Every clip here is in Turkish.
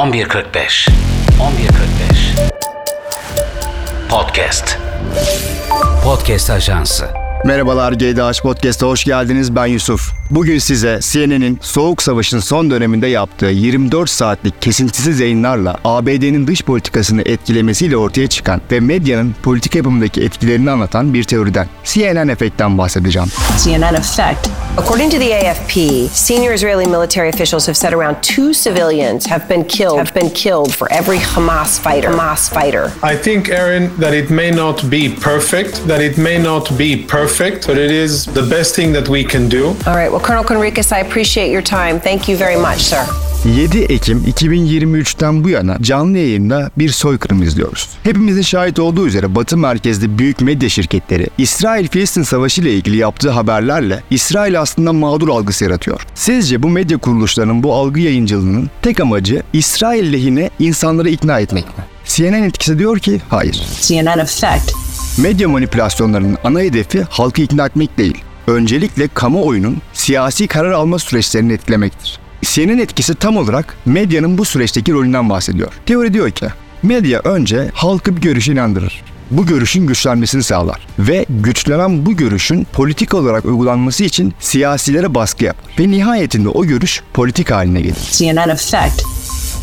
11.45 11.45 Podcast Podcast Ajansı Merhabalar GDH Podcast'a hoş geldiniz. Ben Yusuf. Bugün size CNN'in Soğuk Savaş'ın son döneminde yaptığı 24 saatlik kesintisiz yayınlarla ABD'nin dış politikasını etkilemesiyle ortaya çıkan ve medyanın politika yapımındaki etkilerini anlatan bir teoriden CNN efektten bahsedeceğim. CNN effect. According to the AFP, senior Israeli military officials have said around two civilians have been killed have been killed for every Hamas fighter. Hamas fighter. I think, Aaron, that it may not be perfect, that it may not be perfect, but it is the best thing that we can do. All right. Well, Colonel Conricus, I appreciate your time. Thank you very much, sir. 7 Ekim 2023'ten bu yana canlı yayında bir soykırım izliyoruz. Hepimizin şahit olduğu üzere Batı merkezli büyük medya şirketleri İsrail-Filistin savaşı ile ilgili yaptığı haberlerle İsrail aslında mağdur algısı yaratıyor. Sizce bu medya kuruluşlarının bu algı yayıncılığının tek amacı İsrail lehine insanları ikna etmek mi? CNN etkisi diyor ki hayır. CNN effect. Medya manipülasyonlarının ana hedefi halkı ikna etmek değil. Öncelikle kamuoyunun siyasi karar alma süreçlerini etkilemektir. CNN etkisi tam olarak medyanın bu süreçteki rolünden bahsediyor. Teori diyor ki, medya önce halkı bir görüşe inandırır. Bu görüşün güçlenmesini sağlar ve güçlenen bu görüşün politik olarak uygulanması için siyasilere baskı yapar ve nihayetinde o görüş politik haline gelir. CNN effect.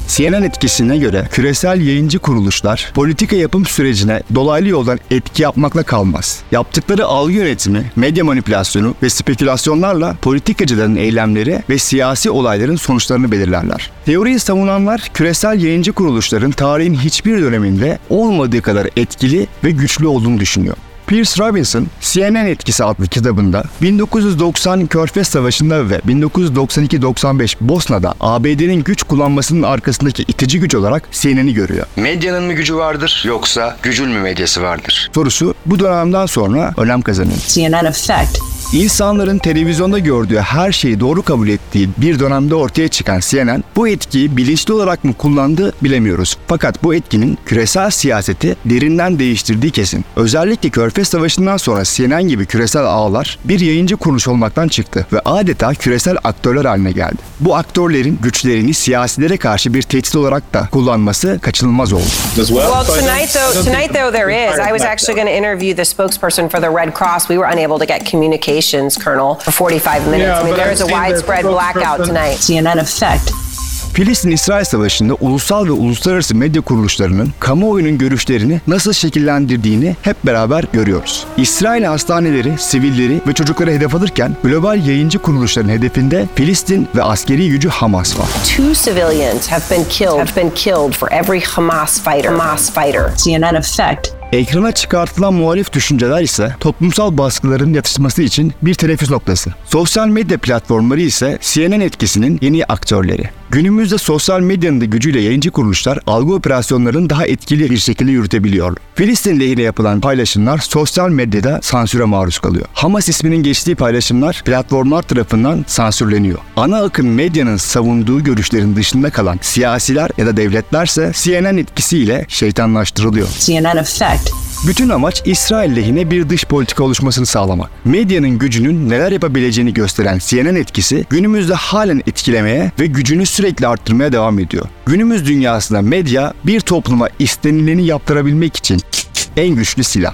CNN etkisine göre küresel yayıncı kuruluşlar politika yapım sürecine dolaylı yoldan etki yapmakla kalmaz. Yaptıkları algı yönetimi, medya manipülasyonu ve spekülasyonlarla politikacıların eylemleri ve siyasi olayların sonuçlarını belirlerler. Teoriyi savunanlar küresel yayıncı kuruluşların tarihin hiçbir döneminde olmadığı kadar etkili ve güçlü olduğunu düşünüyor. Pierce Robinson, CNN Etkisi adlı kitabında 1990 Körfez Savaşı'nda ve 1992-95 Bosna'da ABD'nin güç kullanmasının arkasındaki itici güç olarak CNN'i görüyor. Medyanın mı gücü vardır yoksa gücün mü medyası vardır? Sorusu bu dönemden sonra önem kazanıyor. CNN effect. İnsanların televizyonda gördüğü her şeyi doğru kabul ettiği bir dönemde ortaya çıkan CNN bu etkiyi bilinçli olarak mı kullandı bilemiyoruz. Fakat bu etkinin küresel siyaseti derinden değiştirdiği kesin. Özellikle Körfez Savaşı'ndan sonra CNN gibi küresel ağlar bir yayıncı kuruluş olmaktan çıktı ve adeta küresel aktörler haline geldi. Bu aktörlerin güçlerini siyasilere karşı bir tehdit olarak da kullanması kaçınılmaz oldu. As well, tonight though, tonight though there is. I was actually going to interview the spokesperson for the Red Cross. We were unable to get communications, Colonel, for 45 minutes. Yeah, I mean, there is a widespread blackout tonight. CNN effect. Filistin-İsrail Savaşı'nda ulusal ve uluslararası medya kuruluşlarının kamuoyunun görüşlerini nasıl şekillendirdiğini hep beraber görüyoruz. İsrail hastaneleri, sivilleri ve çocukları hedef alırken global yayıncı kuruluşların hedefinde Filistin ve askeri gücü Hamas var. Two civilians have been killed. Have been killed for every Hamas fighter. Hamas fighter. CNN effect. Ekrana çıkartılan muhalif düşünceler ise toplumsal baskıların yatışması için bir teneffüs noktası. Sosyal medya platformları ise CNN etkisinin yeni aktörleri. Günümüzde sosyal medyanın da gücüyle yayıncı kuruluşlar algı operasyonlarını daha etkili bir şekilde yürütebiliyor. Filistin lehine yapılan paylaşımlar sosyal medyada sansüre maruz kalıyor. Hamas isminin geçtiği paylaşımlar platformlar tarafından sansürleniyor. Ana akım medyanın savunduğu görüşlerin dışında kalan siyasiler ya da devletlerse CNN etkisiyle şeytanlaştırılıyor. CNN effect. Bütün amaç İsrail lehine bir dış politika oluşmasını sağlamak. Medyanın gücünün neler yapabileceğini gösteren CNN etkisi günümüzde halen etkilemeye ve gücünü sürekli arttırmaya devam ediyor. Günümüz dünyasında medya bir topluma istenileni yaptırabilmek için en güçlü silah.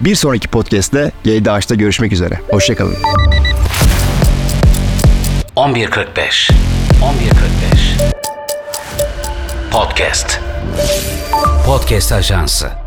Bir sonraki podcast'te GDH'da görüşmek üzere. Hoşçakalın. 11.45 11.45 Podcast Podcast Ajansı